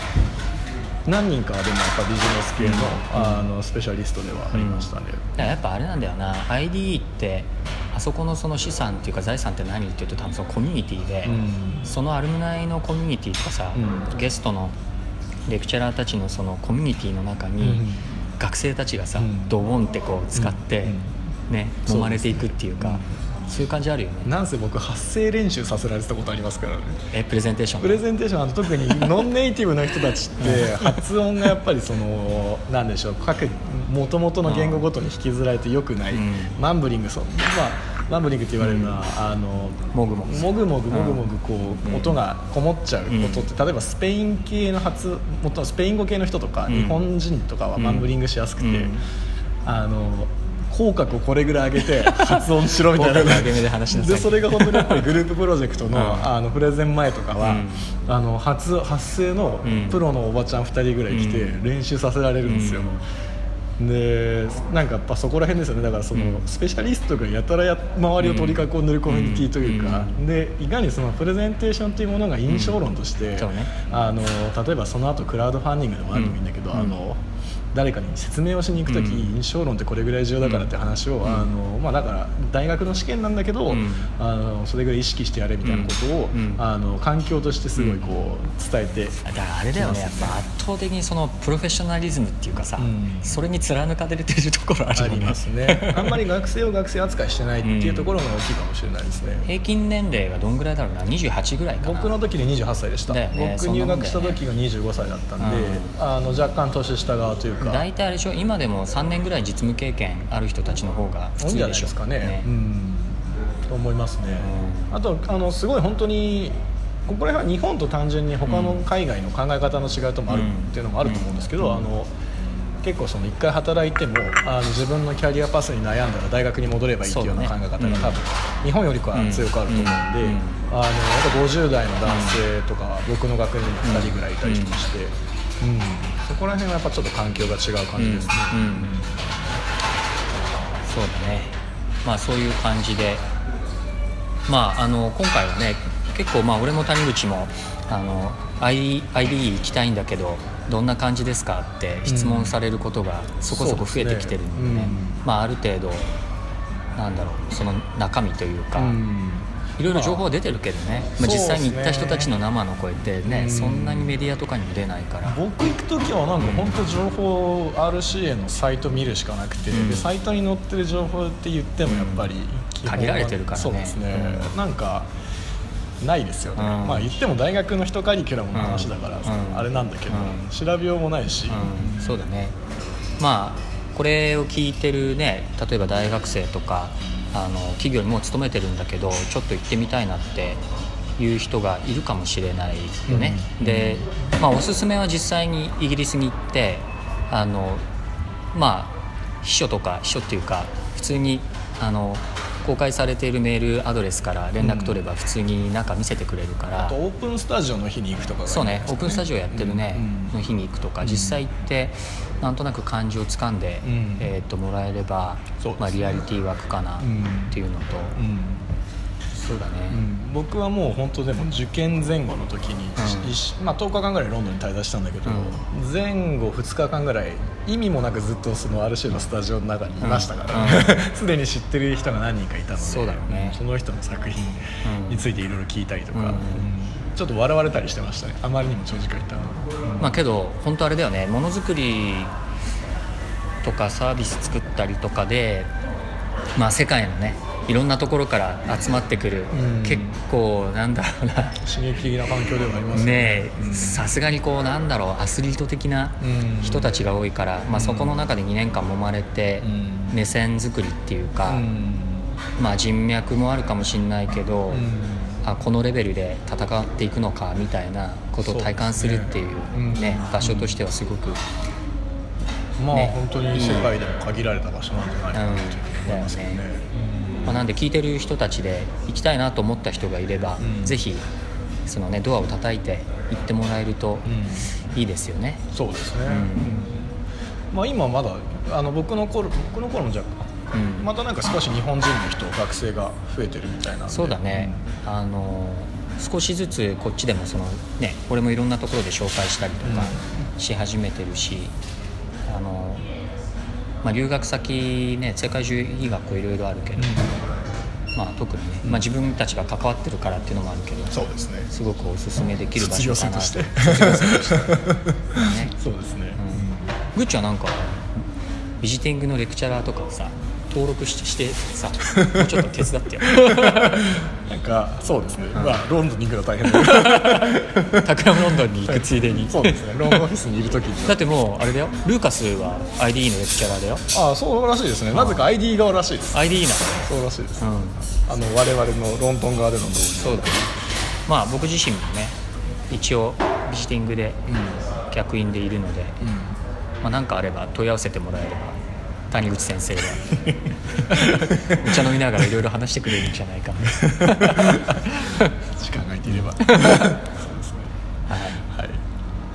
何人かはでもやっぱビジネス系の,、あのスペシャリストではありましたね、だからやっぱあれなんだよな。IDE ってあそこのその資産っていうか財産って何っていうと多分そのコミュニティで、うん。そのアルムナイのコミュニティとかさ、うん。ゲストのlecturer たちのそのコミュニティの中に、うん。学生たちがさ、うん。ドボンってこう使って、うん。ね。揉まれていくっていうかそういう感じあるよね。なんせ僕発声練習させられてたことありますからね。えプレゼンテーションプレゼンテーションあの特にノンネイティブの人たちって発音がやっぱりそのなんでしょう各元々の言語ごとに引きずられてよくない、うん。 mumbling そう。まあ mumbling って言われるのは、あのもぐもぐ。もぐもぐもぐもぐこう、うん。音がこもっちゃう。音って、例えばスペイン系の発もスペイン語系の人とか、うん。日本人とかは mumbling しやすくて、うん。あの口角をこれぐらい上げて 発音しろみたいな。でそれが本当にやっぱり グループプロジェクトの,、うん。あのプレゼン前とかは、うん。あの発発声のうん。プロのおばちゃん2人ぐらい来てうん。練習させられるんですよ、でなんかやっぱそこら辺ですよね。だからその、うん。スペシャリストがやたらや周りを取り囲んでるコミュニティというか、うん。でいかにそのプレゼンテーションというものが印象論として、ね。あの例えばその後クラウドファンディングでもあるともいいんだけど、うん。あの誰かに説明をしに行く時、うん。印象論ってこれぐらい重要だからって話を、ん。あのまあ、だから大学の試験なんだけど、うん。あのそれぐらい意識してやれみたいなことを、うん。あの環境としてすごいこう伝えて、だからあれだよねやっぱ圧倒的にそのプロフェッショナリズムっていうかさ、うん。それに貫かれてるところあるよね。ありますね。あんまり学生を学生扱いしてないっていうところが大きいかもしれないですね、平均年齢がどんぐらいだろうな？28ぐらいかな。僕の時で28歳でした、ね僕入学した時が25歳だったんで、うんあの若干年下側というか。大体あれでしょ今でも3年ぐらい実務経験ある人たちの方が普多いんじゃない通でしょですかね。うん。と思いますね、あとあのすごい本当にここら辺は日本と単純に他の海外の考え方の違いともあるうん。っていうのもあると思うんですけど、うん。あの結構その一回働いてもあの自分のキャリアパスに悩んだら大学に戻ればいいっていうような考え方が多分、日本よりかは強くあると思うんで、うん。うん。あのやっぱ50代の男性とか、僕の学年にも2人ぐらいいたりとかして、うんそこら辺はやっぱちょっと環境が違う感じですね。うんうんそうだね。まあそういう感じで。まああの今回はね結構まあ俺も谷口もあの ID, ID 行きたいんだけどどんな感じですかって質問されることがそこそこ増えてきてるんでね、そうですね。まあある程度なんだろうその中身というか、うんいろいろ情報は出てるけどね、まあ、実際に行った人たちの生の声ってね、うん。そんなにメディアとかにも出ないから、僕行く時はなんか本当情報 RCA のサイト見るしかなくて、うん。でサイトに載ってる情報って言ってもやっぱり限られてるからね。そうですね、うん。なんかないですよね、うん。まあ言っても大学の一カリキュラムの話だから、うん。あれなんだけど、うん。調べようもないし、うん、そうだね。まあこれを聞いてるね例えば大学生とかあの企業にもう勤めてるんだけどちょっと行ってみたいなっていう人がいるかもしれないよね、うん。で、まあ、おすすめは実際にイギリスに行ってあのまあ秘書とか秘書っていうか普通にあの公開されているメールアドレスから連絡取れば普通になんか見せてくれるから、あとオープンスタジオの日に行くとかがいいんそうねオープンスタジオやってるね、うんの日に行くとか、うん。実際行ってなんとなく感じをつかんで、うん。えー、ともらえれば、ね。まあ、リアリティ湧くかなっうんていうのと、うんそうだね、うん。僕はもう本当でも受験前後の時に、うん。一まあ、10日間ぐらいロンドンに滞在したんだけど、うん。前後2日間ぐらい意味もなくずっとその RC のスタジオの中にいましたからうん。すで、に知ってる人が何人かいたのでそうだろうね。その人の作品についていろいろ聞いたりとか、ちょっと笑われたりしてましたね。あまりにも長時間いたまあけど本当あれだよね。ものづくりとかサービス作ったりとかで、まあ、世界のねいろんなところから集まってくる、うん。結構なんだろうな。刺激的な環境ではありますね。さすがにこうなんだろうアスリート的なうん。人たちが多いから、まあ、そこの中で2年間揉まれてうん。目線作りっていうか、うん。まあ、人脈もあるかもしれないけど、うん。あこのレベルで戦っていくのかみたいなことを体感するっていうね場所としてはすごく、まあ、ね本当に世界でも限られた場所なんじゃないかなと思いますけどね。うんまあ、なんで聞いてる人たちで行きたいなと思った人がいれば、うん。ぜひその、ね、ドアを叩いて行ってもらえるといいですよね、そうですね、うん。まあ、今まだあの僕の頃僕の頃もじゃあ、うん、またなんか少し日本人の人学生が増えてるみたいなそうだね、あの少しずつこっちでもそのね俺もいろんなところで紹介したりとかし始めてるし、あのまあ、留学先ね世界中いい学校いろいろあるけど、まあ、特にね、まあ、自分たちが関わってるからっていうのもあるけどそうですね。すごくおすすめできる場所かなと。卒業生として。ね。そうですね、グッチはなんかビジティングのレクチャラーとかをさ登録ししてさ もうちょっと手伝ってよなんかそうですね、まあロンドンに行くの大変だ。タクラムロンドンに行くついでに。そうですね。ロンドンオフィスにいる時に。だってもうあれだよ。ルーカスは IDE のレクチャラーだよ。ああそうらしいですね。なぜか ID 側らしいです。IDE な。そうらしいです、のねうん。あの我々のロンドン側での同時そうだね。まあ僕自身もね一応ビジティングで客員でいるので、まあ、何かあれば問い合わせてもらえれば谷口先生が。お茶飲みながらいろいろ話してくれるんじゃないかな。時間が空いていれば。そうですねはい。はい。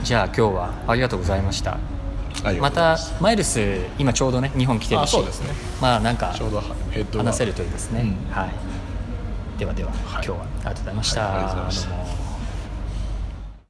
じゃあ今日はありがとうございました。また。マイルス今ちょうどね日本来てるし。あそうですね。まあなんか話せるといいですね、うん。はい。ではでは、はい。今日はありがとうございました、はいありがとうございました